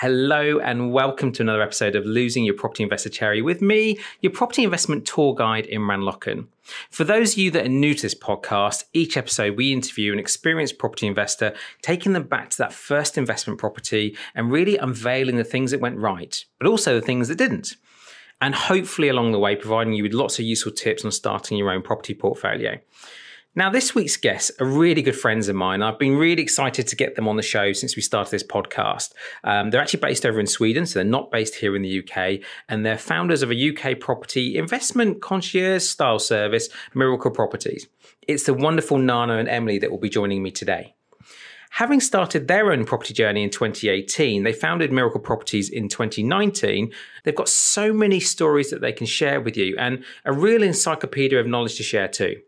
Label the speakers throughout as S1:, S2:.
S1: Hello and welcome to another episode of Losing Your Property Investor Cherry with me, your property investment tour guide Imran Locken. For those of you that are new to this podcast, each episode we interview an experienced property investor, taking them back to that first investment property and really unveiling the things that went right, but also the things that didn't. And hopefully along the way, providing you with lots of useful tips on starting your own property portfolio. Now, this week's guests are really good friends of mine. I've been really excited to get them on the show since we started this podcast. Um, they're actually based over in Sweden, so they're not based here in the UK, and they're founders of a UK property investment concierge style service, Miracle Properties. It's the wonderful Nana and Emily that will be joining me today. Having started their own property journey in 2018, they founded Miracle Properties in 2019. They've got so many stories that they can share with you and a real encyclopedia of knowledge to share too.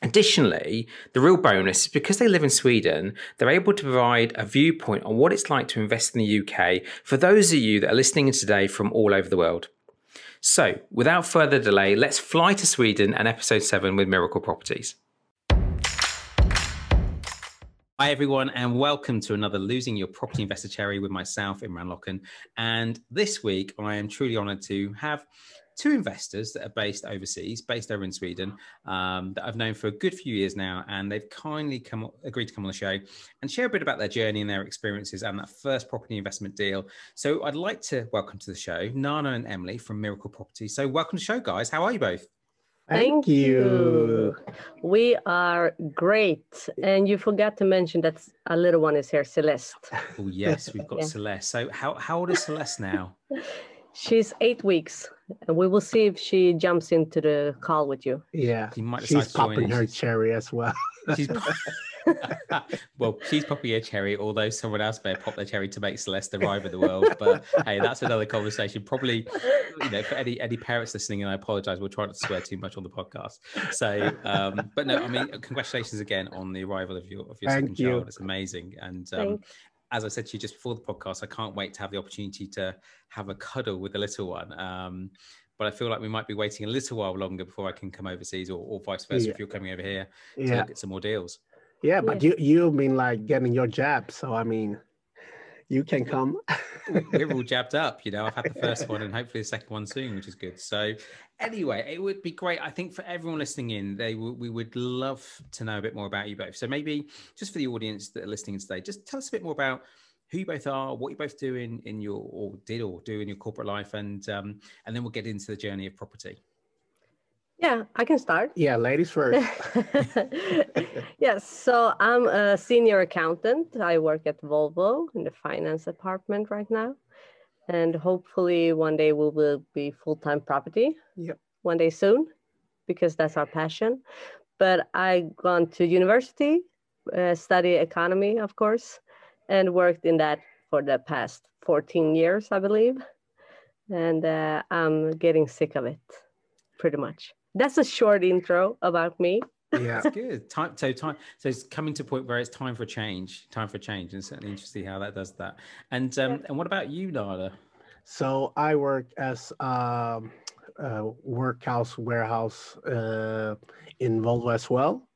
S1: Additionally, the real bonus is because they live in Sweden, they're able to provide a viewpoint on what it's like to invest in the UK for those of you that are listening today from all over the world. So, without further delay, let's fly to Sweden and episode 7 with Miracle Properties. Hi, everyone, and welcome to another Losing Your Property Investor Cherry with myself, Imran Locken. And this week, I am truly honored to have two investors that are based overseas, based over in Sweden, um, that I've known for a good few years now, and they've kindly come agreed to come on the show and share a bit about their journey and their experiences and that first property investment deal. So I'd like to welcome to the show Nana and Emily from Miracle Property. So welcome to the show, guys. How are you both?
S2: Thank you. We are great. And you forgot to mention that a little one is here, Celeste.
S1: Oh, yes, we've got yeah. Celeste. So, how, how old is Celeste now?
S2: She's eight weeks, and we will see if she jumps into the call with you.
S3: Yeah, she's popping her cherry as well. She's
S1: well, she's popping her cherry, although someone else may pop their cherry to make Celeste arrive in the world. But hey, that's another conversation. Probably, you know, for any any parents listening, and I apologize, we'll try not to swear too much on the podcast. So, um, but no, I mean, congratulations again on the arrival of your of your Thank second you. child. It's amazing, and um, as I said to you just before the podcast, I can't wait to have the opportunity to have a cuddle with the little one. Um, but I feel like we might be waiting a little while longer before I can come overseas, or, or vice versa yeah. if you're coming over here to yeah. look at some more deals.
S3: Yeah, but you you've been like getting your jab, so I mean, you can come.
S1: We're all jabbed up, you know. I've had the first one and hopefully the second one soon, which is good. So, anyway, it would be great. I think for everyone listening in, they w- we would love to know a bit more about you both. So maybe just for the audience that are listening today, just tell us a bit more about who you both are, what you both do in, in your or did or do in your corporate life, and um, and then we'll get into the journey of property.
S2: Yeah, I can start.
S3: Yeah, ladies first.
S2: yes, so I'm a senior accountant. I work at Volvo in the finance department right now. And hopefully one day we will be full-time property.
S3: Yeah.
S2: One day soon, because that's our passion. But I gone to university, uh, study economy, of course, and worked in that for the past 14 years, I believe. And uh, I'm getting sick of it, pretty much that's a short intro about me.
S1: yeah, that's good. Time so time so it's coming to a point where it's time for change. Time for change, and certainly interesting how that does that. And um, yeah. and what about you, Nada?
S3: So I work as um, a workhouse warehouse uh, in Volvo as well.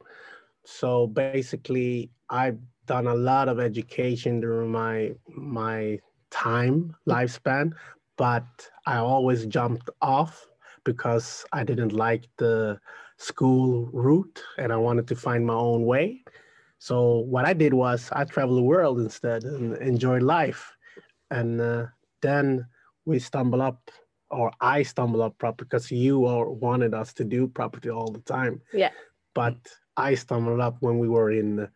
S3: So basically, I've done a lot of education during my my time lifespan, but I always jumped off because I didn't like the school route and I wanted to find my own way. So what I did was I traveled the world instead and enjoyed life. And uh, then we stumble up, or I stumble up property because you all wanted us to do property all the time.
S2: Yeah.
S3: But I stumbled up when we were in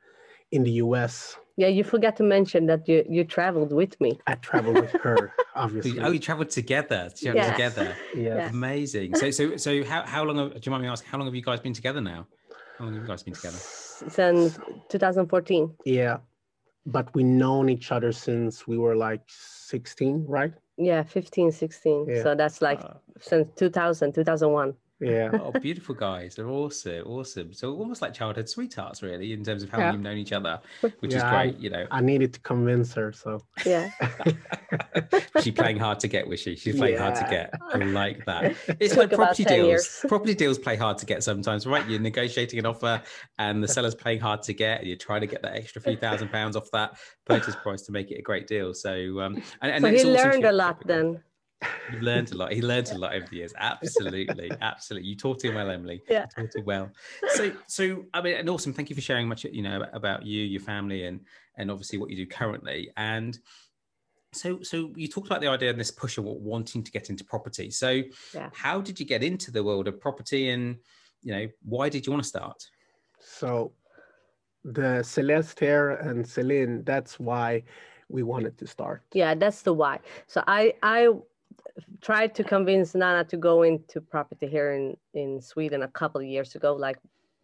S3: in the U.S.
S2: Yeah, you forgot to mention that you you traveled with me.
S3: I traveled with her, obviously.
S1: oh, you traveled together. yes. together.
S3: Yeah.
S1: Amazing. So so so how how long? Have, do you mind me asking? How long have you guys been together now? How long have you guys been together?
S2: Since 2014.
S3: Yeah, but we known each other since we were like 16, right?
S2: Yeah, 15, 16. Yeah. So that's like uh, since 2000, 2001.
S3: Yeah.
S1: Oh, beautiful guys. They're awesome. Awesome. So almost like childhood sweethearts, really, in terms of how
S3: Yeah.
S1: you've known each other, which
S3: Yeah,
S1: is great, you know.
S3: I needed to convince her, so
S2: Yeah.
S1: She's playing hard to get, was she? She's playing hard to get. I like that. It's
S2: Took
S1: like property deals.
S2: years.
S1: Property deals play hard to get sometimes, right? You're negotiating an offer and the seller's playing hard to get, and you're trying to get that extra few thousand pounds off that purchase price to make it a great deal. So um and, and
S2: so he
S1: awesome
S2: learned a lot then.
S1: You've learned a lot. He learned a lot over the years. Absolutely, absolutely. You taught him well, Emily.
S2: Yeah.
S1: You taught him well. So, so I mean, and awesome. Thank you for sharing much, you know, about you, your family, and and obviously what you do currently. And so, so you talked about the idea and this push of wanting to get into property. So,
S2: Yeah.
S1: how did you get into the world of property, and you know, why did you want to start?
S3: so the Celeste here and Celine, that's why we wanted to start.
S2: Yeah, that's the why. So I I tried to convince Nana to go into property here in in Sweden a couple of years ago. Like,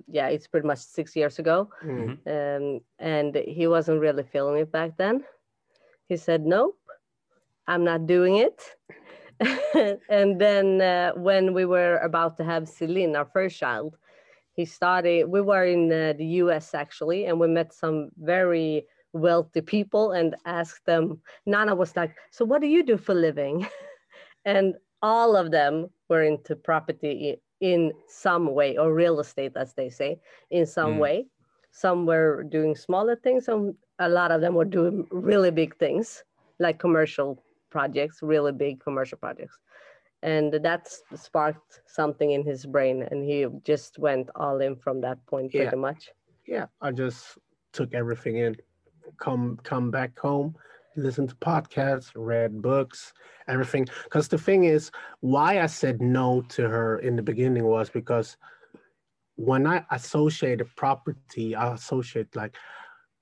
S2: yeah, it's pretty much six years ago.
S3: Mm.
S2: um, and he wasn't really feeling it back then. He said, "Nope, I'm not doing it." and then uh, when we were about to have Celine, our first child, he started. We were in uh, the U.S. actually, and we met some very wealthy people and asked them. Nana was like, "So what do you do for a living?" and all of them were into property in some way or real estate, as they say, in some
S1: Mm.
S2: way some were doing smaller things some a lot of them were doing really big things like commercial projects really big commercial projects and that sparked something in his brain and he just went all in from that point
S3: Yeah.
S2: pretty much
S3: Yeah, I just took everything in. Come come back home, listen to podcasts, read books, everything. Because the thing is, why I said no to her in the beginning was because when I associated property, I associate like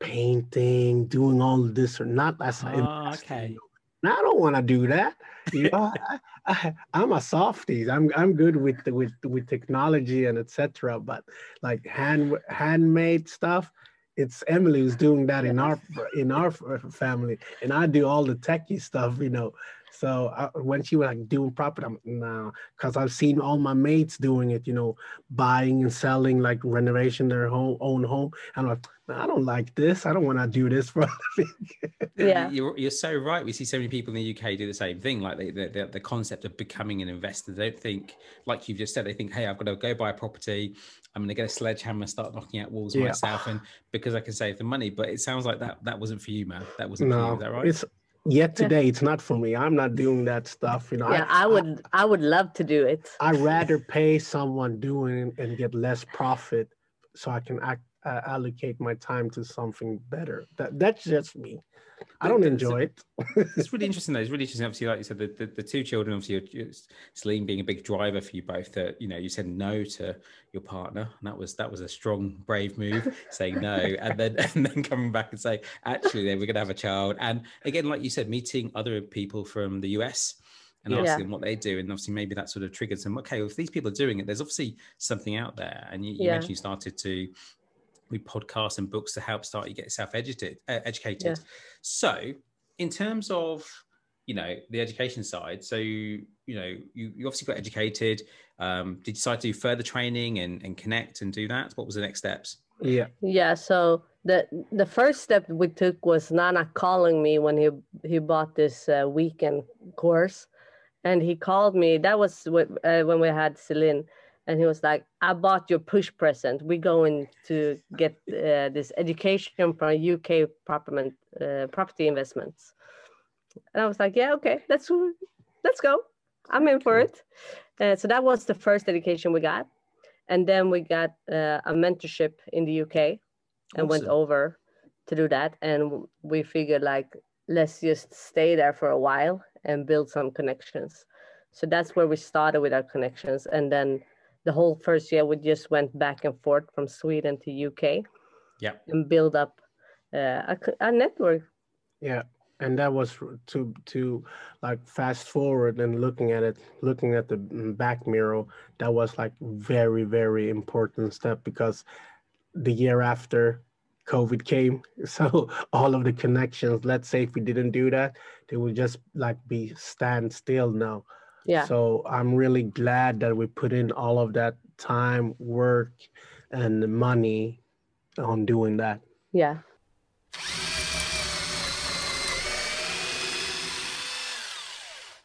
S3: painting, doing all this or not as
S1: Ah, okay.
S3: And I don't want to do that. You know, I, I'm a softie. I'm I'm good with the, with with technology and etc. But like hand handmade stuff, it's Emily who's doing that in our in our uh, family, and I do all the techie stuff. You know, so I, when she was like doing property, I'm no, because I've seen all my mates doing it. You know, buying and selling like renovation their home own home. And I'm like, I don't like this. I don't want to do this for a living.
S2: Yeah.
S1: you're, you're so right. We see so many people in the UK do the same thing. Like the, the, the concept of becoming an investor. They don't think, like you've just said, they think, hey, I've got to go buy a property. I'm going to get a sledgehammer, and start knocking out walls
S3: Yeah.
S1: myself, and because I can save the money. But it sounds like that that wasn't for you, man. That wasn't for you.
S3: no,
S1: Is that right?
S3: it's yet today. It's not for me. I'm not doing that stuff. You know,
S2: yeah i would i would love to do it
S3: i'd rather pay someone doing it and get less profit, so I can act, uh, allocate my time to something better. That that's just me. I don't
S1: But- but-
S3: enjoy it.
S1: it's really interesting though. It's really interesting. Obviously, like you said, the, the, the two children, obviously, you're, you're- Celine being a big driver for you both. That you know, you said no to your partner, and that was that was a strong, brave move, saying no, and then and then coming back and saying, actually, then we're going to have a child. And again, like you said, meeting other people from the US and
S2: Yeah.
S1: asking what they do, and obviously maybe that sort of triggered some. Okay, well, if these people are doing it, there's obviously something out there. And you, you
S2: Yeah.
S1: mentioned you started to read podcasts and books to help start you get yourself educated. Uh, educated. So, in terms of you know the education side, so you know you, you obviously got educated. Um, did you decide to do further training and, and connect and do that? What was the next steps?
S3: Yeah,
S2: Yeah, so the the first step we took was Nana calling me when he he bought this uh, weekend course, and he called me. That was wh- uh, when we had Celine, and he was like, "I bought your push present. We're going to get uh, this education from UK property uh, property investments." And I was like, "Yeah, okay, let's let's go. I'm in for it." Uh, so that was the first education we got and then we got uh, a mentorship in the UK and went over to do that. And we figured like let's just stay there for a while and build some connections. So that's where we started with our connections, and then the whole first year we just went back and forth from Sweden to UK.
S1: Yeah.
S2: And build up uh, a, a network.
S3: yeah, and that was to to like fast forward and looking at it, looking at the mm, back mirror. That was like very very important step because the year after COVID came, so all of the connections. Let's say if we didn't do that, they would just like be stand still now.
S2: Yeah.
S3: So I'm really glad that we put in all of that time, work, and money on doing that.
S2: Yeah.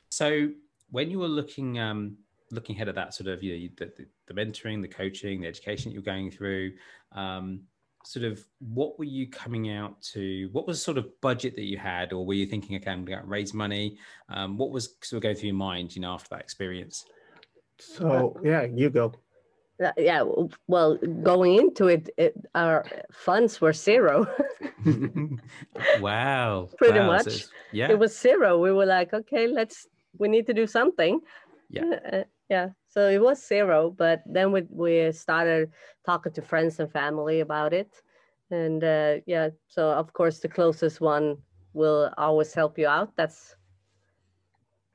S1: So when you were looking um, looking ahead at that sort of you know the, the, the mentoring, the coaching, the education that you're going through, um, sort of what were you coming out to? What was the sort of budget that you had, or were you thinking, okay, I'm going to raise money? Um, what was sort of going through your mind, you know, after that experience?
S3: So yeah, you go.
S2: Uh, yeah. Well, going into it, it our funds were zero.
S1: wow,
S2: Pretty
S1: wow.
S2: much.
S1: it's- yeah,
S2: it was zero. We were like, okay, let's. We need to do something.
S1: Yeah.
S2: Uh, yeah. So it was zero, but then we we started talking to friends and family about it, and uh, yeah. So of course, the closest one will always help you out. That's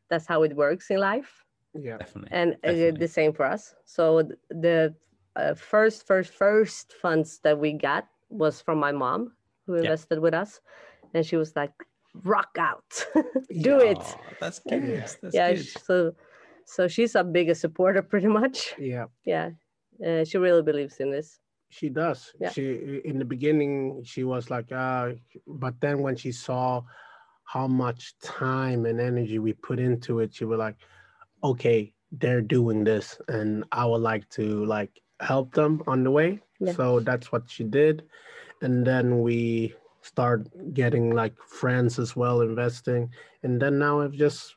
S2: that's how it works in life
S3: Yeah.
S1: definitely.
S2: and
S1: Definitely.
S2: the same for us. So the uh, first, first, first funds that we got was from my mom, who
S1: Yeah.
S2: invested with us, and she was like, "Rock out, do it."
S1: That's good.
S3: Yeah.
S1: That's
S2: yeah.
S1: good.
S2: So, so she's our biggest supporter, pretty much.
S3: Yeah.
S2: Yeah, uh, she really believes in this.
S3: She does.
S2: Yeah.
S3: She in the beginning she was like, uh, but then when she saw how much time and energy we put into it, she was like, okay, they're doing this, and I would like to like help them on the way.
S2: Yeah.
S3: So that's what she did, and then we start getting like friends as well investing, and then now I've just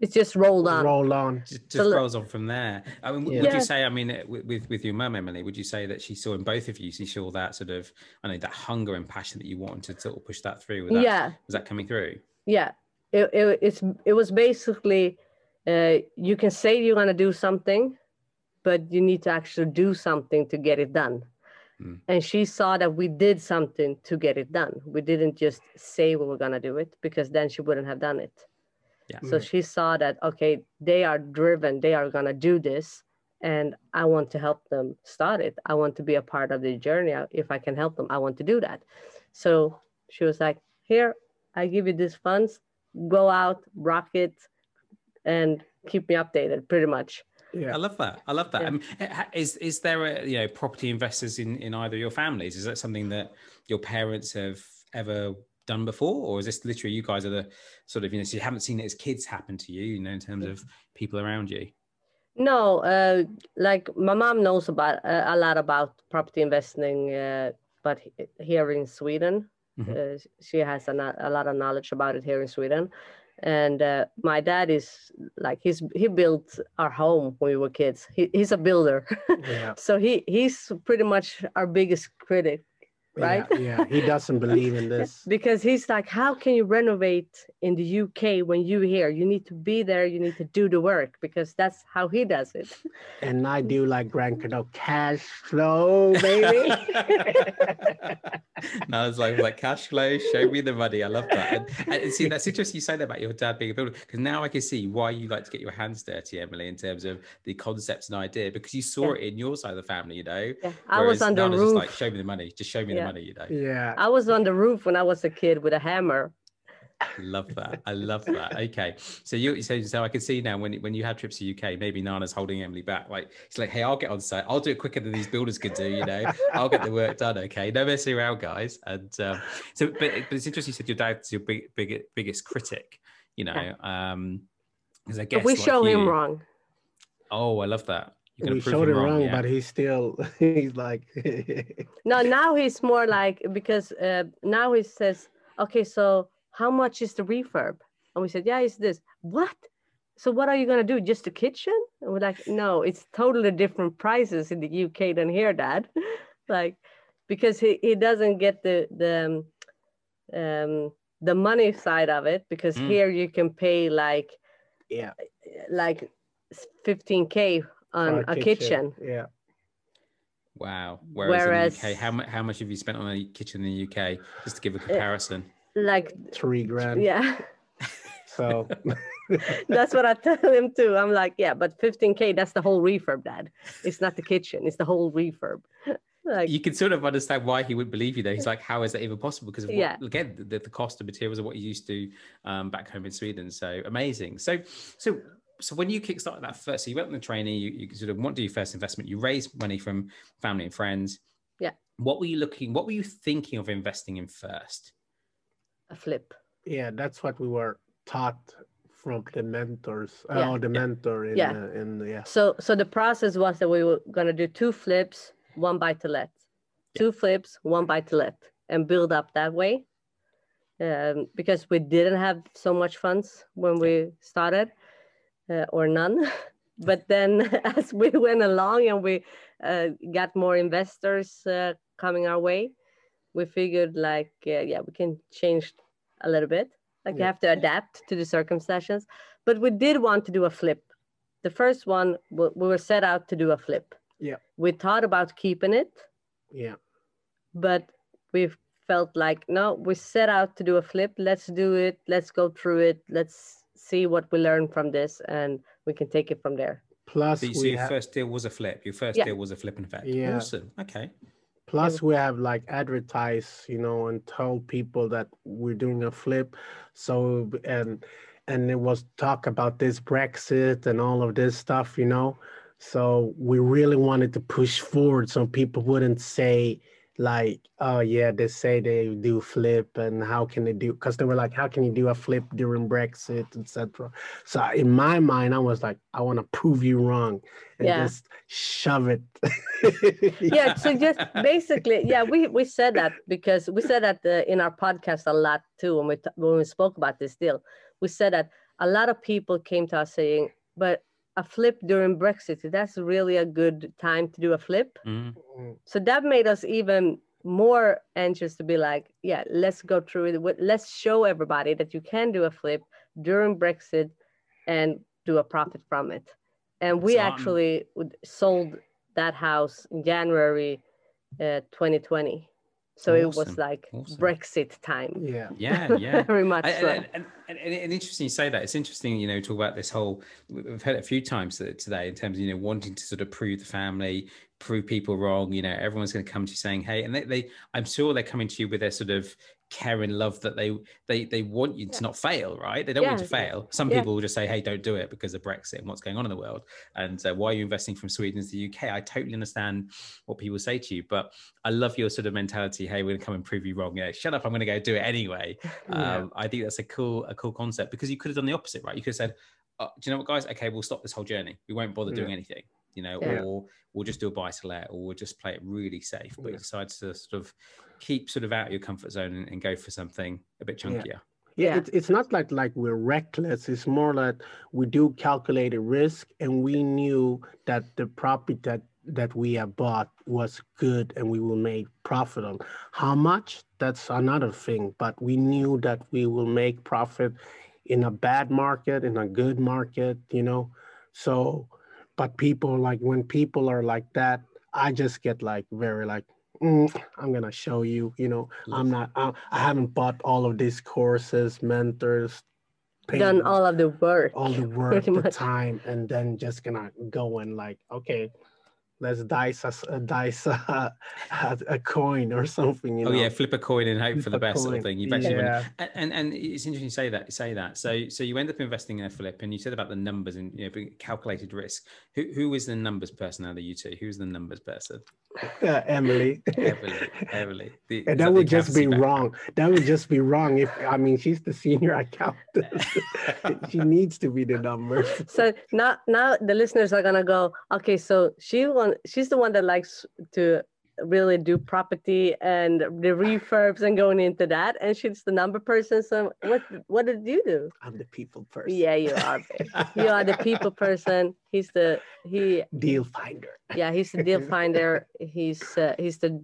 S2: It's just rolled on.
S3: rolled on.
S1: Just, just
S2: le-
S1: rolls on from there. I mean,
S3: Yeah.
S1: would you say? I mean, uh, with with, with your mum, Emily, would you say that she saw in both of you? She saw that sort of, I know, that hunger and passion that you wanted to sort of push that through. Was that,
S2: Yeah,
S1: was that coming through?
S2: yeah. It, it, it's it was basically uh, you can say you're gonna do something, but you need to actually do something to get it done.
S1: Mm.
S2: And she saw that we did something to get it done. We didn't just say we were gonna do it because then she wouldn't have done it.
S1: Yeah.
S2: So
S3: Mm.
S2: she saw that okay, they are driven, they are gonna do this, and I want to help them start it. I want to be a part of the journey. If I can help them, I want to do that. So she was like, "Here, I give you these funds. Go out, rock it, and keep me updated." Pretty much.
S3: Yeah.
S1: I love that. I love that.
S2: Yeah.
S1: Um, ha- is is there a you know property investors in in either of your families? Is that something that your parents have ever done before, or is this literally you guys are the sort of you know so you haven't seen it as kids happen to you, you know, in terms of people around you?
S2: No, uh, like my mom knows about uh, a lot about property investing, uh, but here in Sweden,
S1: Mhm.
S2: uh, she has a, a lot of knowledge about it here in Sweden. And uh, my dad is like he's he built our home when we were kids. He, he's a builder,
S3: Yeah.
S2: so he he's pretty much our biggest critic right?
S3: Yeah, yeah. He doesn't believe in this.
S2: because he's like, how can you renovate in the UK when you here? You need to be there. You need to do the work because that's how he does it.
S3: And I do like Grant Cardone, cash flow, baby.
S1: no, it's like like cash flow. Show me the money. I love that. And, and see, that's interesting. You say that about your dad being a builder because now I can see why you like to get your hands dirty, Emily, in terms of the concepts and idea because you saw
S2: Yeah.
S1: it in your side of the family. You know,
S2: Yeah, I was
S1: Whereas
S2: on the
S1: Nana's
S2: roof.
S1: Just like, show me the money. Just show me the
S2: Yeah.
S1: money. You know.
S3: yeah.
S2: I was on the roof when I was a kid with a hammer.
S1: love that. I love that. Okay, so you so so I can see now when when you had trips to UK, maybe Nana's holding Emily back. Like it's like, hey, I'll get on site. I'll do it quicker than these builders could do. You know, I'll get the work done. Okay, no messing around, guys. And um, so, but, but it's interesting. You said your dad's your big, big biggest critic. You know, um, because I guess
S2: But we
S1: like
S2: show him
S1: you-
S2: wrong.
S1: Oh, I love that. You're
S3: we showed it wrong,
S1: yeah?
S3: but he's still he's like
S2: No, now he's more like because uh, now he says, okay, so how much is the refurb? And we said, yeah, it's this. What? So what are you gonna do? Just the kitchen? And we're like, no, it's totally different prices in the UK than here, Dad. like, because he, he doesn't get the the um, um the money side of it because
S1: Mm.
S2: here you can pay like
S3: yeah,
S2: like 15k on
S3: for
S2: a kitchen.
S3: Yeah.
S1: Wow. Whereas,
S2: Whereas-
S1: in the UK, how much how much have you spent on a kitchen in the UK? Just to give a comparison.
S2: Like
S3: Three grand.
S2: yeah.
S3: So
S2: that's what I tell him too. I'm like, yeah, but 15k, that's the whole refurb, Dad. It's not the kitchen, it's the whole refurb. like,
S1: you can sort of understand why he would believe you though. He's like, how is that even possible? Because of what,
S2: Yeah.
S1: again, the, the cost of materials are what you used to um, back home in Sweden. So amazing. So, so so when you kickstarted that first, so you went on the training, you, you sort of want to do your first investment, you raised money from family and friends.
S2: Yeah.
S1: What were you looking? What were you thinking of investing in first?
S2: A flip.
S3: Yeah, that's what we were taught from the mentors uh,
S2: Yeah.
S3: or the mentor in
S2: Yeah.
S3: uh, in yeah.
S2: So so the process was that we were gonna do two flips, one buy to let, two flips, one buy to let, and build up that way. Um, because we didn't have so much funds when we started, uh, or none. but then as we went along and we uh, got more investors uh, coming our way, we figured like uh, yeah we can change a little bit. Like you have to adapt to the circumstances. But we did want to do a flip the first one we we were set out to do a flip
S3: Yeah.
S2: we thought about keeping it
S3: Yeah.
S2: but we felt like no we set out to do a flip let's do it let's go through it let's see what we learn from this and we can take it from there
S3: Plus
S1: So, you- so
S3: we
S1: your
S3: have
S1: first deal was a flip. Your first
S2: Yeah.
S1: deal was a flip in effect.
S3: Yeah.
S1: Awesome. Okay.
S3: plus we have like advertise you know and tell people that we're doing a flip so and and it was talk about this brexit and all of this stuff you know so we really wanted to push forward so people wouldn't say like oh yeah they say they do flip and how can they do because they were like how can you do a flip during brexit etc so in my mind i was like i want to prove you wrong and
S2: Yeah.
S3: just shove it.
S2: Yeah so just basically yeah we we said that because we said that uh, in our podcast a lot too when we when we spoke about this deal. We said that a lot of people came to us saying but a flip during brexit. That's really a good time to do a flip.
S1: Mhm.
S2: so that made us even more anxious to be like yeah let's go through it let's show everybody that you can do a flip during brexit and do a profit from it. And we
S1: So, um,
S2: actually would- sold that house in january uh, 2020 so it was like
S1: awesome.
S2: brexit time
S3: yeah
S1: Yeah. Yeah.
S2: very much
S1: And,
S2: so
S1: and, and, and, and interesting you say that. It's interesting, you know, talk about this whole. We've heard it a few times today in terms of you know wanting to sort of prove the family, prove people wrong. You know, everyone's going to come to you saying, "Hey," and they, they, I'm sure they're coming to you with their sort of care and love that they they they want you to not fail, right? They don't want you to fail. Some
S2: Yeah.
S1: people will just say, "Hey, don't do it because of Brexit and what's going on in the world." And uh, why are you investing from Sweden to the UK? I totally understand what people say to you, but I love your sort of mentality. Hey, we're going to come and prove you wrong. Yeah, shut up. I'm going to go do it anyway.
S3: Yeah.
S1: Um, I think that's a cool, a cool concept because you could have done the opposite, right? You could have said, oh, "Do you know what, guys? Okay, we'll stop this whole journey. We won't bother doing anything, you know,
S2: Yeah.
S1: or we'll just do a buy to let, or we'll just play it really safe." But you decide to sort of keep sort of out of your comfort zone and, and go for something a bit chunkier.
S3: Yeah,
S2: Yeah.
S3: It's, it's not like like we're reckless. It's more like we do calculated risk, and we knew that the property that that we have bought was good, and we will make profit on. How much? That's another thing. But we knew that we will make profit in a bad market, in a good market. You know, so. But people like when people are like that, I just get like very like. "Mm, I'm gonna show you, you know, I'm not. I, I haven't bought all of these courses, mentors, paid
S2: done all of the work
S3: all the work, the
S2: much.
S3: time, and then just gonna go and like, okay, let's dice a, s- uh, dice a, a, a coin or something. You
S1: oh
S3: know?
S1: yeah, flip a coin and hope for the
S3: a
S1: best sort of thing. You've actually won-
S3: yeah,
S1: And, and and it's interesting you say that say that. So so you end up investing in a flip, and you said about the numbers and you know calculated risk. Who who is the numbers person out of you two? Who's the numbers person?
S3: uh, Emily.
S1: Heavily, heavily. The-
S3: And that would just be
S1: background?
S3: wrong. That would just be wrong if I mean she's the senior accountant. she needs to be the numbers.
S2: so now now the listeners are gonna go okay so she one she's the one that likes to really do property and the refurbs and going into that and she's the number person so what what did you do
S3: I'm the people person.
S2: yeah you are babe. you are the people person he's the he
S3: Deal finder.
S2: yeah he's the deal finder he's uh, he's the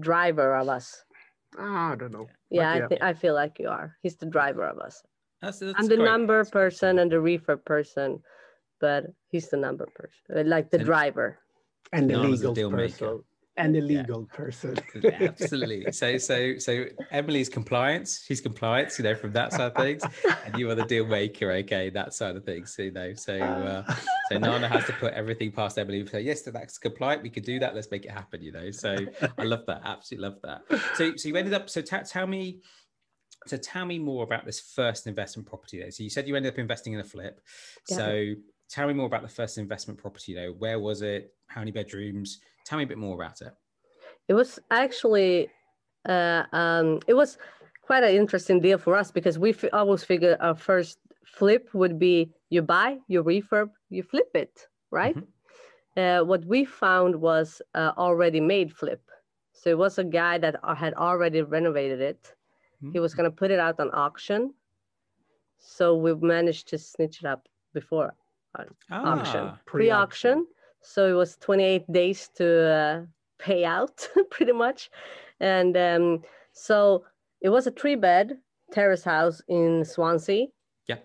S2: driver of us
S3: Ah, I don't know.
S2: yeah,
S3: yeah.
S2: I, think I feel like you are he's the driver of us
S1: That's, that's
S2: i'm the
S1: great.
S2: number
S1: That's great.
S2: person and the refurb person but he's the number person like the
S1: And-
S2: driver
S3: And the
S1: None is a
S3: legal
S1: deal maker.
S3: person. And the
S1: Yeah.
S3: legal person.
S1: Absolutely. So, so, so Emily's compliance. She's compliance, you know, from that side of things, and you are the deal maker. Okay, that side of things, you know. So, uh, so Nana has to put everything past Emily. and Say, yes, that's compliant. We could do that. Let's make it happen. You know. So, I love that. Absolutely love that. So, so you ended up. So, ta- tell me. So tell me more about this first investment property there. So you said you ended up investing in a flip. Yeah. So tell me more about the first investment property though. Where was it? How many bedrooms? Tell me a bit more about it.
S2: It was actually, uh, um, it was quite an interesting deal for us because we f- always figured our first flip would be you buy, you refurb, you flip it, right? Mm-hmm. Uh, what we found was uh, already made flip. So it was a guy that had already renovated it. Mm-hmm. He was going to put it out on auction. So we managed to snitch it up before ah, auction, pre auction. So it was 28 days to uh, pay out pretty much. And um, so it was a three bed terrace house in Swansea.
S1: Yeah.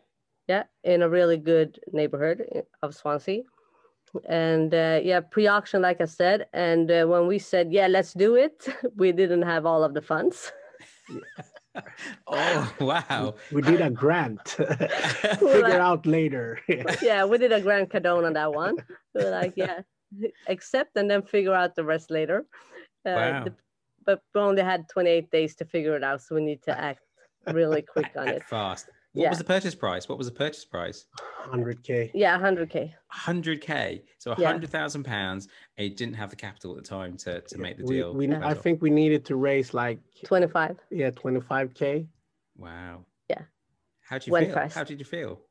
S2: Yeah, in a really good neighborhood of Swansea. And uh, yeah, pre auction, like I said. And uh, when we said, yeah, let's do it, we didn't have all of the funds.
S1: oh wow.
S3: We did a grant. Figure like, out later.
S2: Yeah we did a grant cardone on that one. We were like yeah accept and then figure out the rest later. Uh, wow. The, but we only had 28 days to figure it out so we need to act really quick on it.
S1: fast what yeah. was the purchase price? What was the purchase price?
S3: 100k.
S2: Yeah, 100k.
S1: 100k. So 100,000 yeah. pounds. It didn't have the capital at the time to, to make the deal.
S3: We, I think we needed to raise like
S2: 25.
S3: Yeah, 25k.
S1: Wow.
S2: Yeah.
S1: How did you Went feel? Fast. How did you feel?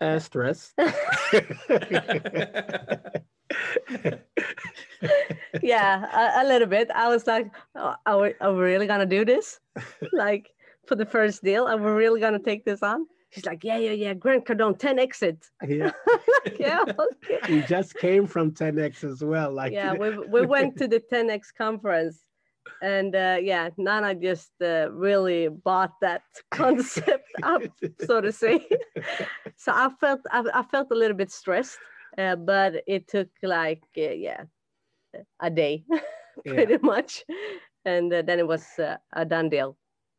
S3: Uh, stress.
S2: yeah, a, a, little bit. I was like, oh, are, we, are we really gonna do this? like, for the first deal. Are we really gonna take this on? She's like, yeah, yeah, yeah. Grant Cardone, 10x.
S3: Yeah. yeah. Okay. We just came from 10x as well. Like
S2: yeah, we we went to the 10x conference, and uh, yeah, Nana just uh, really bought that concept up, so to say. so I felt I, I, felt a little bit stressed, uh, but it took like uh, yeah, a day, pretty yeah. much, and uh, then it was uh, a done deal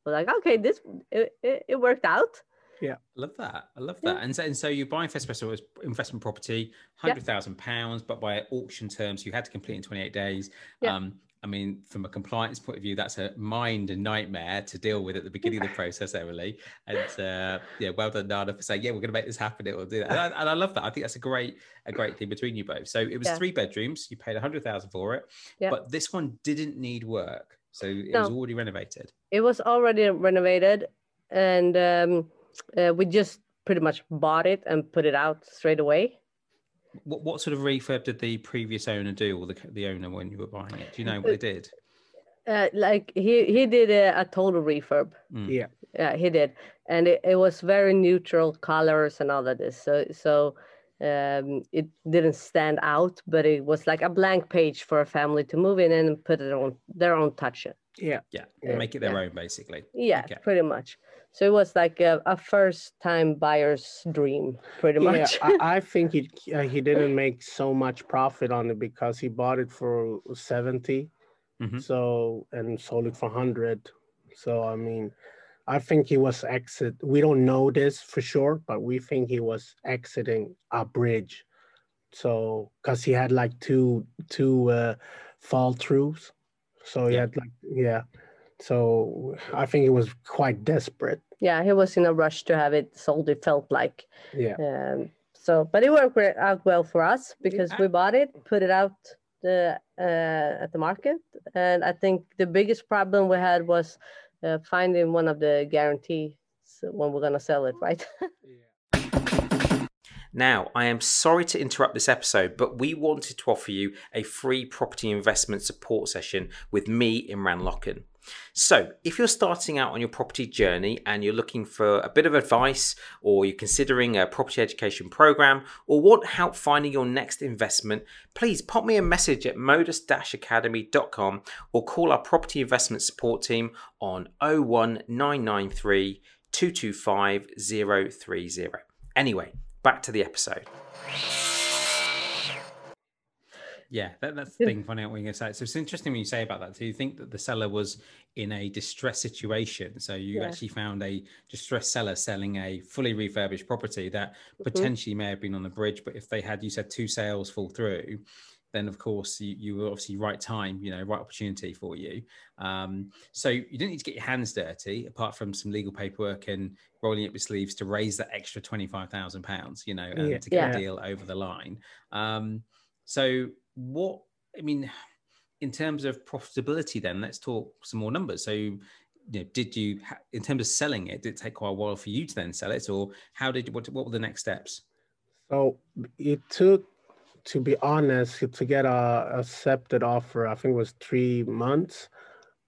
S2: like, okay, this it, it, it worked out.
S3: Yeah,
S1: I love that. I love that. Yeah. And so, and so you're buying first espresso was investment property, hundred thousand yeah. pounds, but by auction terms, you had to complete in 28 days. Yeah. Um, I mean, from a compliance point of view, that's a mind and nightmare to deal with at the beginning of the process, Emily. And uh, yeah, well done, Nana, for saying, yeah, we're going to make this happen. It will do that. And I, and I, love that. I think that's a great, a great thing between you both. So it was yeah. three bedrooms. You paid a hundred thousand for it, yeah. but this one didn't need work. So it no, was already renovated.
S2: It was already renovated, and um, uh, we just pretty much bought it and put it out straight away.
S1: What, what sort of refurb did the previous owner do, or the the owner when you were buying it? Do you know what they did?
S2: Uh, like he he did a, a total refurb.
S3: Mm. Yeah,
S2: yeah, he did, and it, it was very neutral colors and all of this. So so um, it didn't stand out, but it was like a blank page for a family to move in and put it on their own touch. It.
S3: Yeah,
S1: yeah, make it their yeah. own basically.
S2: Yeah, okay. pretty much. So it was like a, a first-time buyer's dream, pretty much.
S3: Yeah, I, I think he uh, he didn't make so much profit on it because he bought it for 70 mm-hmm. so and sold it for hundred. So I mean, I think he was exit. We don't know this for sure, but we think he was exiting a bridge. So because he had like two two uh, fall throughs, so he yeah. had like yeah. So I think he was quite desperate.
S2: Yeah, he was in a rush to have it sold. It felt like.
S3: Yeah.
S2: Um, so, but it worked out well for us because yeah. we bought it, put it out the uh, at the market, and I think the biggest problem we had was uh, finding one of the guarantees when we're going to sell it, right?
S1: Now, I am sorry to interrupt this episode, but we wanted to offer you a free property investment support session with me, Imran Locken. So, if you're starting out on your property journey and you're looking for a bit of advice, or you're considering a property education program, or want help finding your next investment, please pop me a message at modus academy.com or call our property investment support team on 01993 225 030. Anyway, back to the episode. Yeah, that, that's the thing. Funny what you're going to say. So it's interesting when you say about that. Do you think that the seller was in a distressed situation? So you yeah. actually found a distressed seller selling a fully refurbished property that mm-hmm. potentially may have been on the bridge, but if they had, you said, two sales fall through, then of course you, you were obviously right time, you know, right opportunity for you. Um, so you didn't need to get your hands dirty, apart from some legal paperwork and rolling up your sleeves to raise that extra twenty five thousand pounds, you know, and
S3: Yeah.
S1: to get
S2: Yeah.
S1: a deal over the line. Um, so what I mean, in terms of profitability, then let's talk some more numbers. So. You know, did you, in terms of selling it, did it take quite a while for you to then sell it, or how did what, what were the next steps?
S3: So it took, to be honest, to get a accepted offer. I think it was three months,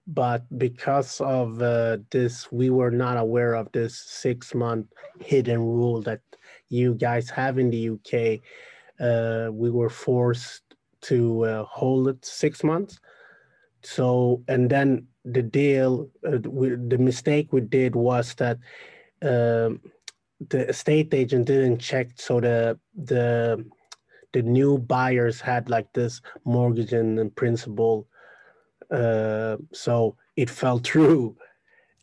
S3: but because of uh, this, we were not aware of this six month hidden rule that you guys have in the UK. Uh, we were forced to uh, hold it six months. So and then the deal, uh, we, the mistake we did was that. Um, the estate agent didn't check so the the the new buyers had like this mortgage and, and principal uh, so it fell through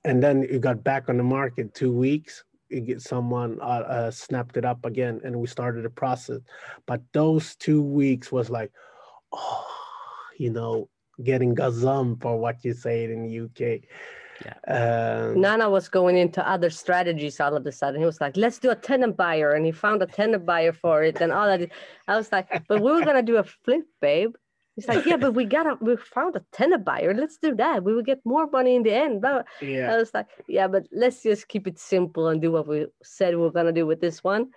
S3: and then it got back on the market two weeks get someone uh, uh, snapped it up again and we started the process but those two weeks was like oh you know getting gazump for what you say in the uk yeah
S2: Nana was going into other strategies all of a sudden. He was like, let's do a tenant buyer. And he found a tenant buyer for it and all that. I was like, but we were going to do a flip, babe. He's like, yeah, but we got a, we found a tenant buyer. Let's do that. We will get more money in the end. Blah, blah.
S3: yeah
S2: I was like, yeah, but let's just keep it simple and do what we said we are going to do with this one.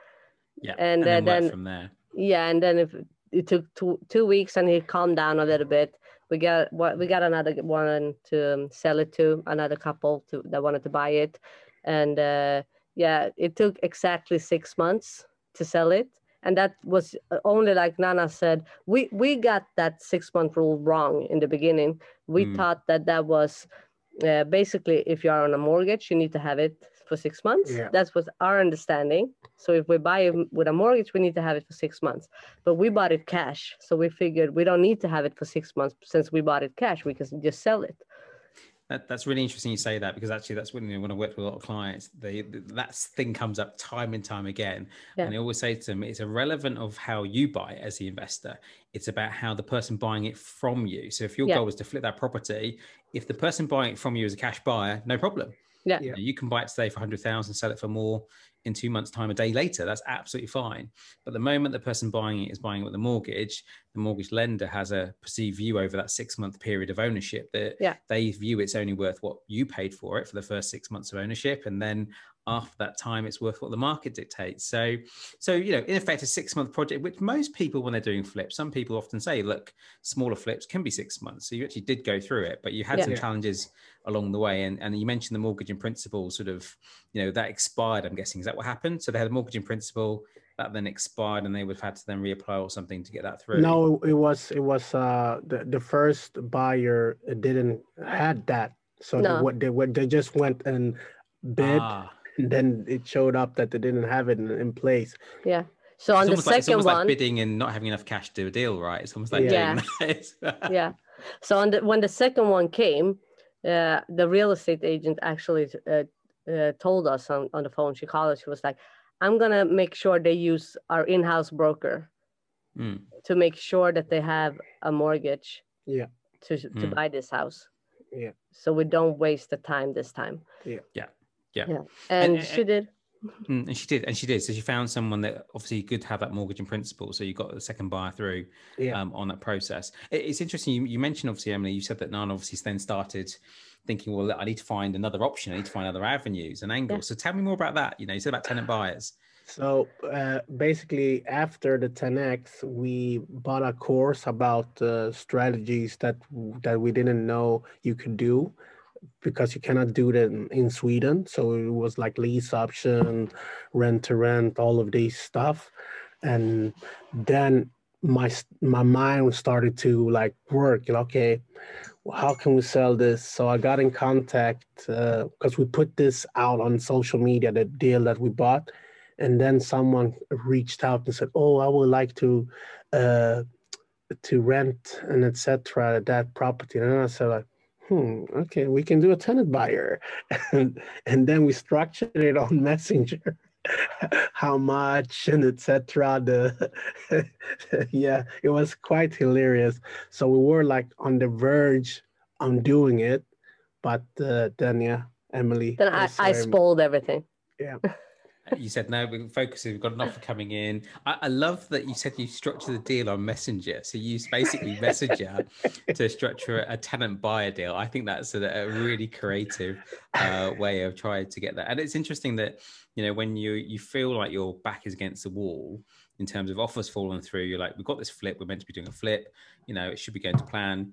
S1: Yeah,
S2: And,
S1: then,
S2: uh, then-
S1: from there.
S2: Yeah. And then if it took two, two weeks and he calmed down a little bit, we got what we got another one to um, sell it to another couple to that wanted to buy it and uh, yeah it took exactly six months to sell it and that was uh, only like nana said we we got that six month rule wrong in the beginning. We
S1: Mm.
S2: thought that that was uh, basically if you are on a mortgage you need to have it for six months.
S3: Yeah.
S2: that's was our understanding. So if we buy it with a mortgage we need to have it for six months. But we bought it cash. So we figured we don't need to have it for six months since we bought it cash. We can just sell it
S1: That, that's really interesting you say that because actually that's when you know, when I work with a lot of clients, they that thing comes up time and time again,
S2: Yeah.
S1: and I always say to them, it's irrelevant of how you buy it as the investor. It's about how the person buying it from you. So if your
S2: Yeah.
S1: goal is to flip that property, if the person buying it from you is a cash buyer, no problem.
S2: Yeah.
S1: You, know, you can buy it today for hundred thousand, sell it for more in two months' time, a day later. That's absolutely fine. But the moment the person buying it is buying it with a mortgage, the mortgage lender has a perceived view over that six month period of ownership that
S2: Yeah.
S1: they view it's only worth what you paid for it for the first six months of ownership. And then after that time, it's worth what the market dictates. So, so you know, in effect, a six month project, which most people, when they're doing flips, some people often say, look, smaller flips can be six months. So you actually did go through it, but you had
S2: Yeah.
S1: some challenges along the way. And, and you mentioned the mortgage in principle sort of, you know, that expired, I'm guessing. Is that what happened? So they had a mortgage in principle that then expired and they would have had to then reapply or something to get that through.
S3: No, it was it was uh the, the first buyer didn't had that. So
S2: No.
S3: they, what they what they just went and bid
S1: Ah,
S3: and then it showed up that they didn't have it in, in place.
S2: yeah so on
S1: it's
S2: the
S1: almost, like, it's
S2: second
S1: almost like bidding and not having enough cash to do a deal, right? It's almost like
S2: Yeah.
S1: doing that.
S2: yeah so on the when the second one came uh, the real estate agent actually uh, uh, told us on, on the phone she called us she was like i'm gonna make sure they use our in-house broker
S1: Mm.
S2: to make sure that they have a mortgage
S3: Yeah.
S2: to, to
S1: Mm.
S2: buy this house
S3: Yeah.
S2: so we don't waste the time this time
S1: Yeah. Yeah.
S2: Yeah and,
S1: And-
S2: she did
S1: Mm, and she did, and she did. So she found someone that obviously could have that mortgage in principle. So you got the second buyer through
S3: Yeah.
S1: um, on that process. It- it's interesting. You, you mentioned obviously, Emily. You said that Nana obviously then started thinking, well, I need to find another option. I need to find other avenues and angles. So tell me more about that. You know, you said about tenant buyers.
S3: So uh, basically, after the 10x, we bought a course about uh, strategies that that we didn't know you could do because you cannot do that in, Sweden. So it was like lease option, rent to rent, all of these stuff, and then my my mind started to like work. You know, okay, how can we sell this? So I got in contact because we put this out on social media, the deal that we bought and then someone reached out and said, "Oh, I would like to uh, to rent and etc. that property." And I said, like, "Hmm, okay, we can do a tenant buyer," and and then we structured it on Messenger. how much and etc. The yeah, it was quite hilarious. So we were like on the verge on doing it, but uh, then yeah, Emily.
S2: Then I, I
S3: um,
S2: spoiled everything.
S3: Yeah.
S1: You said no we're focusing we've got an offer coming in. I, I love that you said you structure the deal on messenger. So you use basically messenger to structure a, tenant buyer deal. I think that's a, a really creative uh, way of trying to get that. And it's interesting that you know when you you feel like your back is against the wall in terms of offers falling through you're like we've got this flip we're meant to be doing a flip you know it should be going to plan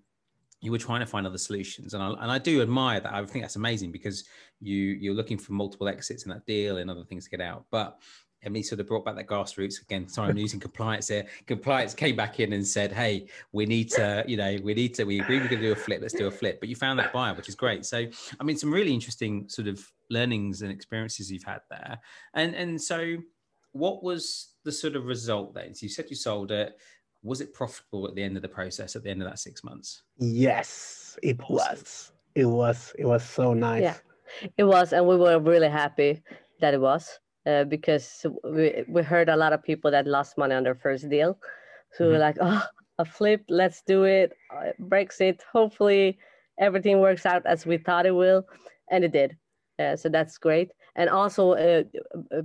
S1: you were trying to find other solutions and I, and I do admire that i think that's amazing because you you're looking for multiple exits in that deal and other things to get out but Emily sort of brought back that grassroots again. Sorry, I'm using compliance here. Compliance came back in and said, "Hey, we need to, you know, we need to. We agree we're going to do a flip. Let's do a flip." But you found that buyer, which is great. So, I mean, some really interesting sort of learnings and experiences you've had there. And and so, what was the sort of result then? So you said you sold it. Was it profitable at the end of the process? At the end of that six months?
S3: Yes, it was. It was. It was so nice.
S2: Yeah. It was, and we were really happy that it was uh, because we, we heard a lot of people that lost money on their first deal. So we were
S1: Mhm.
S2: like, oh, a flip, let's do it. Uh, Brexit, hopefully everything works out as we thought it will. And it did. Uh, so that's great. And also, uh, uh,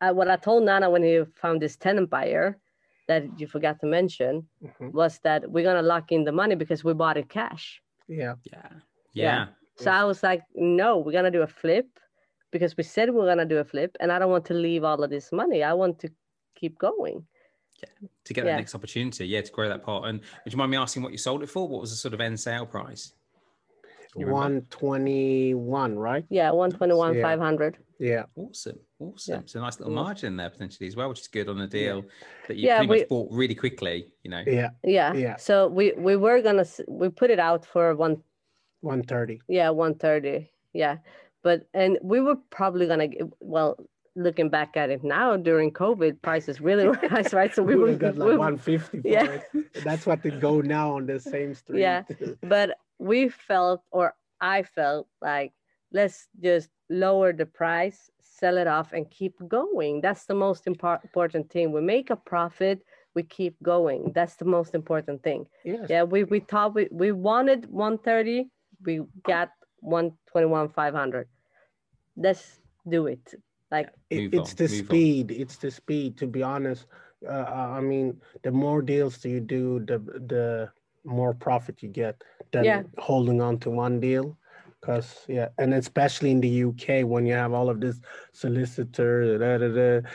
S2: uh, what I told Nana when he found this tenant buyer that you forgot to mention
S3: Mhm.
S2: was that we're going to lock in the money because we bought it cash.
S3: Yeah.
S1: Yeah,
S2: Yeah.
S1: yeah,
S2: So I was like, no, we're gonna do a flip because we said we're gonna do a flip, and I don't want to leave all of this money. I want to keep going. Yeah.
S1: to get that
S2: Yeah.
S1: next opportunity. Yeah, to grow that part. And would you mind me asking what you sold it for? What was the sort of end sale price? Can you remember?
S3: One twenty-one, right?
S2: Yeah, one twenty one
S3: Yeah.
S2: five hundred.
S3: Yeah.
S1: Awesome, awesome.
S2: Yeah.
S1: So a nice little
S3: It
S1: margin there potentially as well, which is good on a deal that you
S2: Yeah,
S1: pretty
S2: we-
S1: much bought really quickly. You know,
S3: Yeah.
S2: Yeah.
S3: Yeah.
S2: So we we were gonna we put it out for one
S3: One thirty.
S2: yeah one thirty yeah, but and we were probably gonna g- well looking back at it now during COVID prices really were nice right? So we
S3: We
S2: were
S3: would got like
S2: were-
S3: one fifty
S2: Yeah.
S3: That's what they go now on the same street.
S2: Yeah. but we felt or i felt like let's just lower the price sell it off and keep going. That's the most impor- important thing. We make a profit we keep going. That's the most important thing.
S3: Yes.
S2: yeah we, we thought we, we wanted 130 we got 121 500 let's do it like
S3: It- it's
S1: on,
S3: the
S1: move on.
S3: speed. It's the speed. To be honest, uh, I mean, the more deals that you do, the the more profit you get than
S2: Yeah.
S3: holding on to one deal. Because yeah, and especially in the UK when you have all of this solicitor, da, da, da,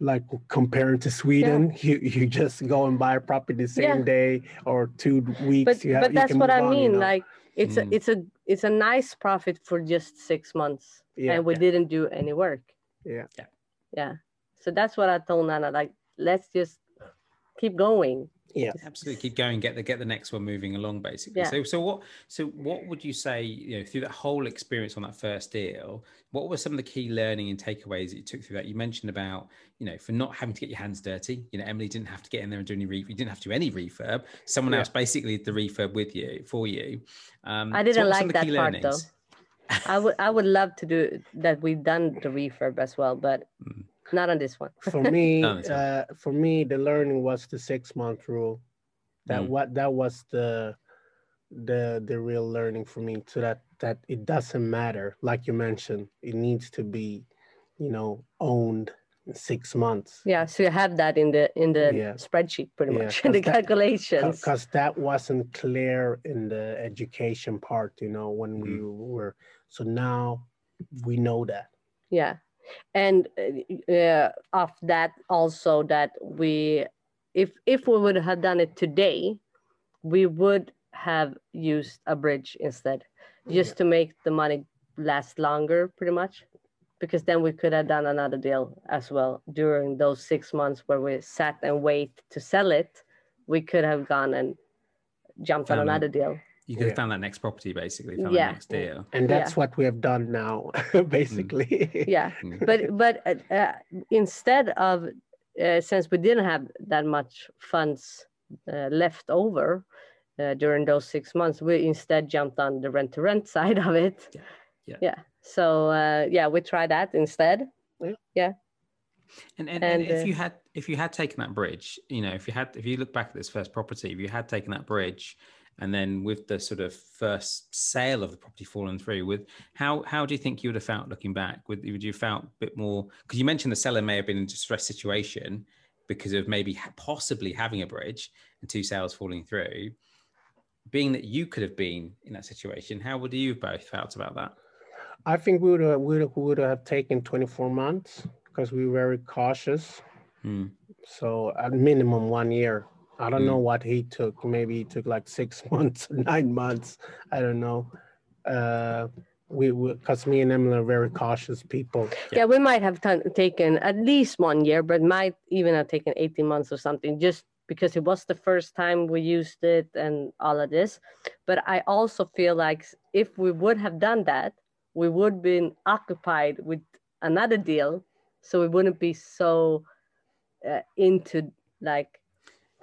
S3: like comparing to Sweden, you you just go and buy a property the same
S2: Yeah.
S3: day or two weeks.
S2: but
S3: you have,
S2: but
S3: you
S2: that's
S3: can
S2: what
S3: move
S2: i
S3: on, you
S2: mean
S3: know?
S2: like it's
S1: Mm.
S2: a it's a it's a nice profit for just six months
S3: yeah,
S2: and we didn't do any work
S3: yeah,
S2: yeah so that's what i told nana like let's just keep going
S3: yeah.
S1: absolutely keep going. Get the get the next one moving along, basically.
S2: Yeah.
S1: So so what so what would you say? You know, through that whole experience on that first deal, what were some of the key learning and takeaways that you took through that? You mentioned about you know for not having to get your hands dirty. You know, Emily didn't have to get in there and do any refurb. You didn't have to do any refurb. Someone
S3: Yeah.
S1: else basically did the refurb with you for you. Um,
S2: I didn't
S1: what were
S2: like
S1: the
S2: that
S1: key
S2: part,
S1: learnings?
S2: I would i would love to do that we've done the refurb as well but
S1: Mm.
S2: not on this one.
S3: For me
S1: No,
S3: uh, for me the learning was the six month rule. That
S1: Mm.
S3: what that was the the the real learning for me so that that it doesn't matter. Like you mentioned it needs to be you know owned in six months.
S2: Yeah so you have that in the in the
S3: Yeah.
S2: spreadsheet pretty
S3: Yeah,
S2: much in the
S3: 'cause that-
S2: calculations.
S3: because that wasn't clear in the education part you know when we were so now we know that.
S2: Yeah. And uh, uh, of that also that we if if we would have done it today we would have used a bridge instead just to make the money last longer pretty much. Because then we could have done another deal as well. During those six months where we sat and wait to sell it we could have gone and jumped on another deal
S1: You could have found that next property basically, found
S2: Yeah.
S1: the next deal.
S3: and that's
S2: Yeah.
S3: what we have done now basically
S2: yeah
S1: Mm.
S2: but but uh, uh, instead of uh, since we didn't have that much funds uh, left over uh, during those six months we instead jumped on the rent to rent side of it
S1: Yeah. Yeah.
S2: yeah so uh, yeah we tried that instead
S3: Yeah.
S2: yeah
S1: And, and, and, if uh, you had if you had taken that bridge, you know, if you had if you look back at this first property, if you had taken that bridge, and then with the sort of first sale of the property falling through, with how how do you think you would have felt looking back? Would, would you felt a bit more? Because you mentioned the seller may have been in a distressed situation because of maybe possibly having a bridge and two sales falling through. Being that you could have been in that situation, how would you both felt about that?
S3: I think we would have, would, would have taken 24 months because we were very cautious. Hmm. So at minimum one year. I don't hmm. know what he took. Maybe he took like six months, nine months. I don't know. Uh, we because me and Emily are very cautious people.
S2: Yeah, we might have t- taken at least one year, but might even have taken 18 months or something, just because it was the first time we used it and all of this. But I also feel like if we would have done that, we would have been occupied with another deal, so we wouldn't be so uh, into like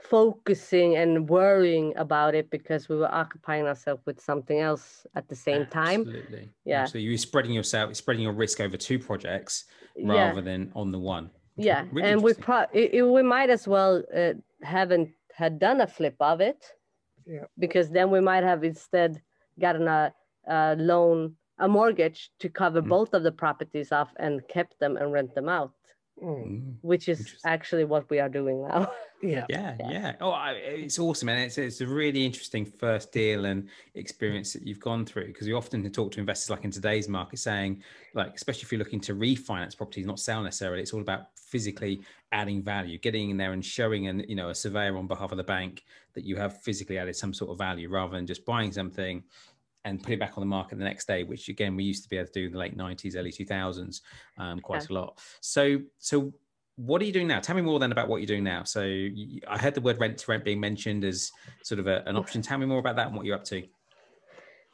S2: focusing and worrying about it because we were occupying ourselves with something else at the same time.
S1: Absolutely. Yeah. So you're spreading yourself, spreading your risk over two projects rather yeah. than on the one.
S2: Yeah. Really and we pro- it, it, we might as well uh, haven't had done a flip of it. Yeah. Because then we might have instead gotten a, a loan, a mortgage to cover mm. both of the properties off and kept them and rent them out. Mm. Which is actually what we are doing now.
S3: Yeah.
S1: Yeah. Yeah. yeah. Oh, I, it's awesome. And it's, it's a really interesting first deal and experience that you've gone through because we often talk to investors like in today's market saying, like, especially if you're looking to refinance properties, not sell necessarily, it's all about physically adding value, getting in there and showing and, you know, a surveyor on behalf of the bank that you have physically added some sort of value rather than just buying something and put it back on the market the next day, which again we used to be able to do in the late nineties, early two thousands, um, quite a lot. So, so what are you doing now? Tell me more then about what you're doing now. So, you, I heard the word rent to rent being mentioned as sort of a, an option. Tell me more about that and what you're up to.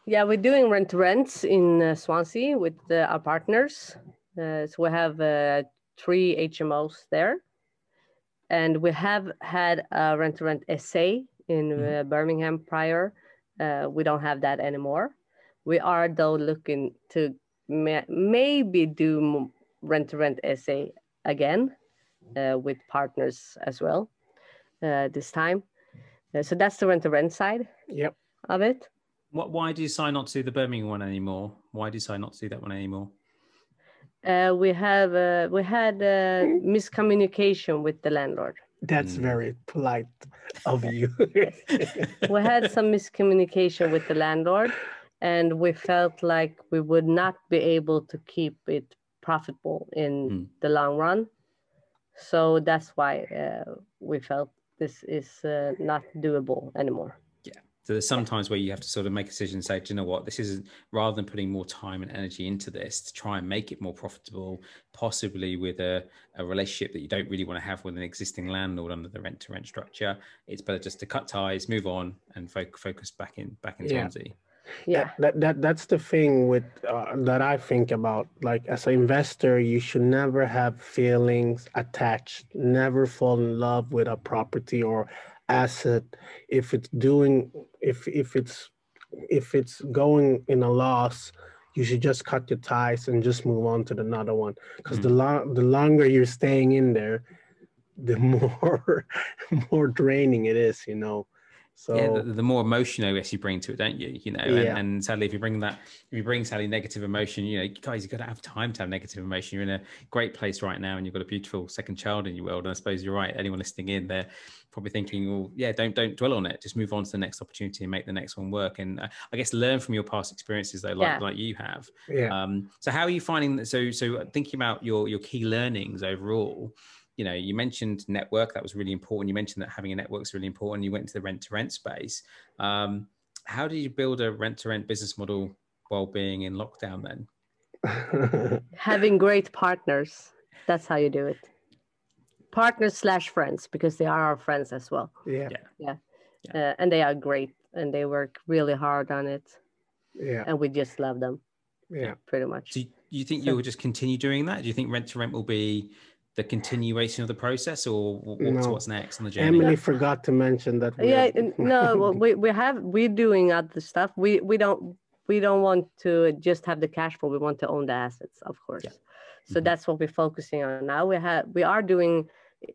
S2: Yeah, we're doing rent to rents in uh, Swansea with uh, our partners. Uh, so we have uh, three HMOs there, and we have had a rent to rent SA in mm-hmm. Uh, Birmingham prior uh, we don't have that anymore. We are though looking to ma- maybe do rent to rent SA again uh, with partners as well uh, this time. Uh, so that's the rent to rent side
S3: yep.
S2: of it.
S1: What, why do you decide not to do the Birmingham one anymore? Why do you decide not to do that one anymore?
S2: Uh, we have uh, we had uh, miscommunication with the landlord.
S3: That's mm. very polite of you.
S2: we had some miscommunication with the landlord, and we felt like we would not be able to keep it profitable in mm. the long run. So that's why uh, we felt this is uh, not doable anymore.
S1: So there's sometimes where you have to sort of make a decision and say, do you know what, this isn't. rather than putting more time and energy into this to try and make it more profitable, possibly with a, a relationship that you don't really want to have with an existing landlord under the rent to rent structure, it's better just to cut ties, move on, and fo- focus back in back in yeah. Swansea.
S2: Yeah,
S3: that, that that's the thing with uh, that I think about. Like as an investor, you should never have feelings attached. Never fall in love with a property or asset if it's doing if if it's if it's going in a loss you should just cut your ties and just move on to another one because mm-hmm. the long the longer you're staying in there the more more draining it is you know so
S1: yeah, the, the, more emotion, I guess, you bring to it, don't you? You know, yeah. and, and, sadly, if you bring that, if you bring sadly negative emotion, you know, guys, you've got to have time to have negative emotion. You're in a great place right now, and you've got a beautiful second child in your world. And I suppose you're right. Anyone listening in, they're probably thinking, well, yeah, don't don't dwell on it. Just move on to the next opportunity and make the next one work. And uh, I guess learn from your past experiences, though, like yeah. like you have.
S3: Yeah.
S1: Um, so how are you finding? So so thinking about your your key learnings overall you know, you mentioned network, that was really important. You mentioned that having a network is really important. You went into the rent to rent space. Um, how did you build a rent to rent business model while being in lockdown
S2: then? having great partners. That's how you do it. Partners slash friends, because they are our friends as well.
S3: Yeah.
S2: Yeah. yeah. Uh, and they are great and they work really hard on it.
S3: Yeah.
S2: And we just love them.
S3: Yeah.
S2: Pretty much.
S1: Do you, you think so, you'll just continue doing that? Do you think rent to rent will be the continuation of the process or what's, no. what's next on the journey
S3: emily forgot to mention that
S2: yeah no well, we, we have we're doing other stuff we we don't we don't want to just have the cash flow. We want to own the assets, of course. Yeah. So mm-hmm. that's what we're focusing on now. We have we are doing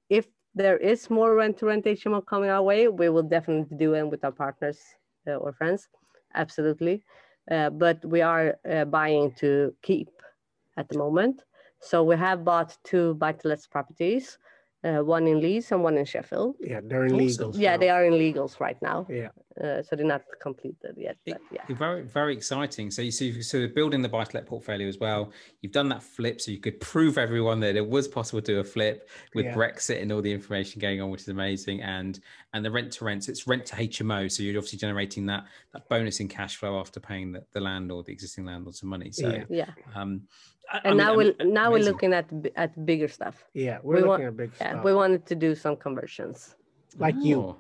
S2: if there is more rent to rent HMO coming our way, we will definitely do it with our partners uh, or friends, absolutely. Uh, but we are uh, buying to keep at the moment. So we have bought two buy-to-let properties uh, one in Leeds and one in Sheffield.
S3: Yeah, they're in legals.
S2: Yeah, now. they are in legals right now.
S3: Yeah.
S2: Uh, so they're not completed yet. But yeah.
S1: Very, very exciting. So you see, so building the buy-to-let portfolio as well. You've done that flip, so you could prove everyone that it was possible to do a flip with yeah. Brexit and all the information going on, which is amazing. And and the rent to rents, it's rent to HMO, so you're obviously generating that that bonus in cash flow after paying the, the landlord, the existing landlord, some money. So
S2: yeah. yeah.
S1: Um,
S2: and I now we're now we're looking at at bigger stuff.
S3: Yeah, we're we looking want, at big yeah, stuff.
S2: We wanted to do some conversions.
S3: Like oh. you.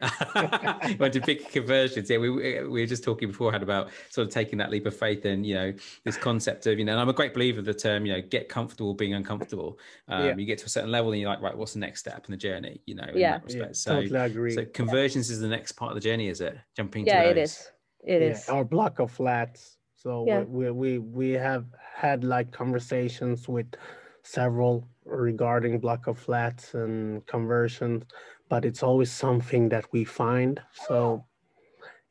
S1: want to big conversions. Yeah, we, we were just talking beforehand about sort of taking that leap of faith and you know this concept of you know. I'm a great believer of the term you know get comfortable being uncomfortable. Um, yeah. You get to a certain level and you're like right, what's the next step in the journey? You know,
S2: yeah,
S1: yeah
S3: so, totally agree.
S1: So conversions yeah. is the next part of the journey, is it? Jumping.
S2: To Yeah,
S1: it
S2: is. It is.
S3: Our block of flats so yeah. we, we we have had like conversations with several regarding block of flats and conversions, but it's always something that we find. So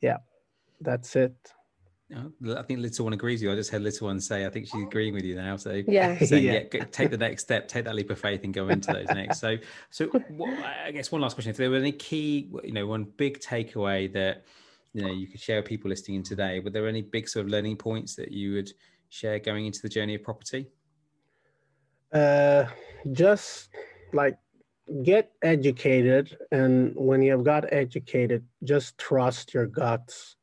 S3: yeah, that's it.
S1: I think Little One agrees with you. I just heard Little One say, I think she's agreeing with you now. So
S2: yeah,
S1: saying, yeah. yeah. take the next step, take that leap of faith, and go into those next. So, so what, I guess one last question: If there were any key, you know, one big takeaway that you know you could share with people listening in today were there any big sort of learning points that you would share going into the journey of property
S3: uh just like get educated and when you've got educated just trust your guts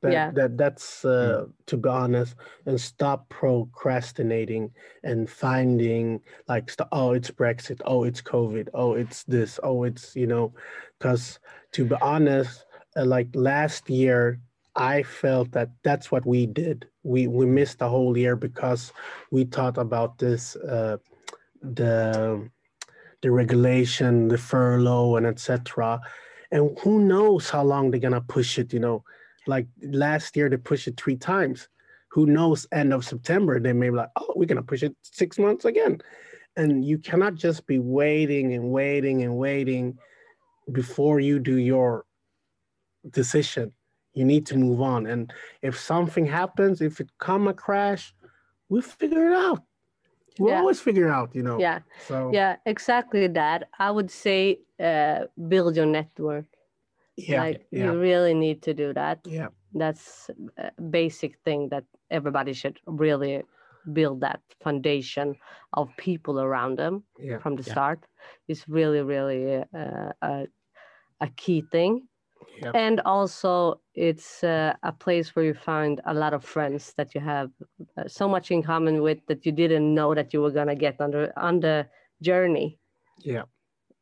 S3: that,
S2: yeah.
S3: that that's uh, mm. to be honest and stop procrastinating and finding like st- oh it's brexit oh it's covid oh it's this oh it's you know because to be honest uh, like last year i felt that that's what we did we we missed the whole year because we thought about this uh, the the regulation the furlough and etc and who knows how long they're gonna push it you know like last year they pushed it three times who knows end of september they may be like oh we're gonna push it six months again and you cannot just be waiting and waiting and waiting before you do your decision. You need to move on. And if something happens, if it come a crash, we'll figure it out. We'll yeah. always figure out, you know.
S2: Yeah. So yeah, exactly that. I would say uh, build your network.
S3: Yeah.
S2: Like
S3: yeah.
S2: you really need to do that.
S3: Yeah.
S2: That's a basic thing that everybody should really build that foundation of people around them
S3: yeah.
S2: from the start is really really uh, a, a key thing Yep. And also, it's uh, a place where you find a lot of friends that you have uh, so much in common with that you didn't know that you were gonna get on the on the journey.
S3: Yeah.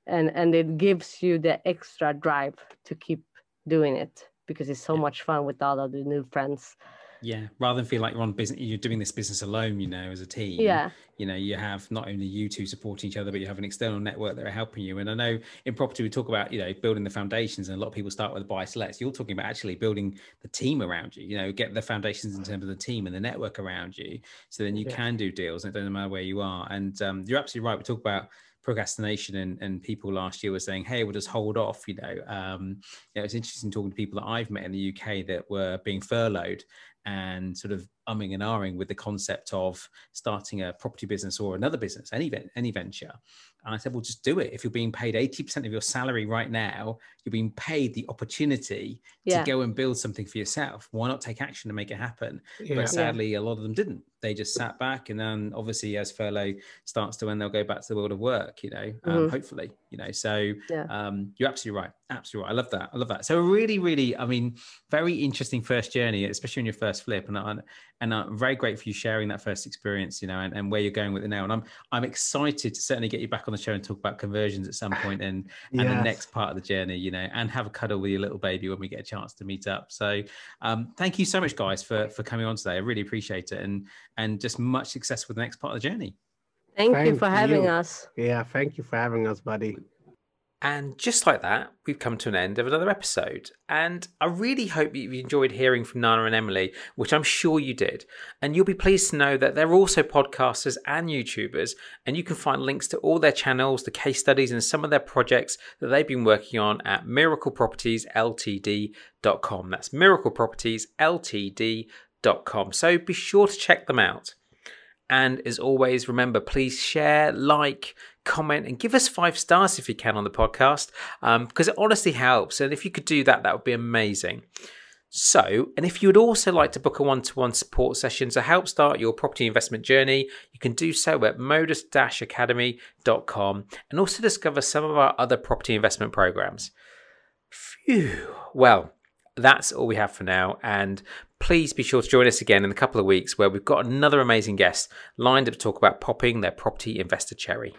S2: And and it gives you the extra drive to keep doing it because it's so yeah. much fun with all of the new friends
S1: yeah rather than feel like you're on business you're doing this business alone you know as a team
S2: yeah.
S1: you know you have not only you two supporting each other but you have an external network that are helping you. And i know in property we talk about you know building the foundations and a lot of people start with buy-to-lets you're talking about actually building the team around you you know get the foundations in terms of the team and the network around you so then you yeah. can do deals and it doesn't matter where you are. And um, you're absolutely right we talk about procrastination and, and people last year were saying hey we'll just hold off you know um you know it's interesting talking to people that i've met in the uk that were being furloughed and sort of umming and ahhing with the concept of starting a property business or another business, any any venture. And I said, well, just do it. If you're being paid 80% of your salary right now, you're being paid the opportunity yeah. to go and build something for yourself. Why not take action and make it happen? Yeah. But sadly, yeah. a lot of them didn't. They just sat back. And then obviously, as furlough starts to end, they'll go back to the world of work, you know, um, mm-hmm. hopefully, you know. So um, you're absolutely right. Absolutely right. I love that. I love that. So really, really, I mean, very interesting first journey, especially on your first flip. And, and and I'm very grateful for you sharing that first experience, you know, and, and where you're going with it now. And I'm I'm excited to certainly get you back on the show and talk about conversions at some point and yes. and the next part of the journey, you know, and have a cuddle with your little baby when we get a chance to meet up. So um, thank you so much, guys, for for coming on today. I really appreciate it, and and just much success with the next part of the journey.
S2: Thank, thank you for having you. us.
S3: Yeah, thank you for having us, buddy.
S1: And just like that, we've come to an end of another episode. And I really hope you enjoyed hearing from Nana and Emily, which I'm sure you did. And you'll be pleased to know that they're also podcasters and YouTubers. And you can find links to all their channels, the case studies, and some of their projects that they've been working on at miraclepropertiesltd.com. That's miraclepropertiesltd.com. So be sure to check them out. And as always, remember, please share, like, comment, and give us five stars if you can on the podcast, um, because it honestly helps. And if you could do that, that would be amazing. So, and if you would also like to book a one to one support session to help start your property investment journey, you can do so at modus academy.com and also discover some of our other property investment programs. Phew. Well, that's all we have for now. And please be sure to join us again in a couple of weeks where we've got another amazing guest lined up to talk about popping their property investor cherry.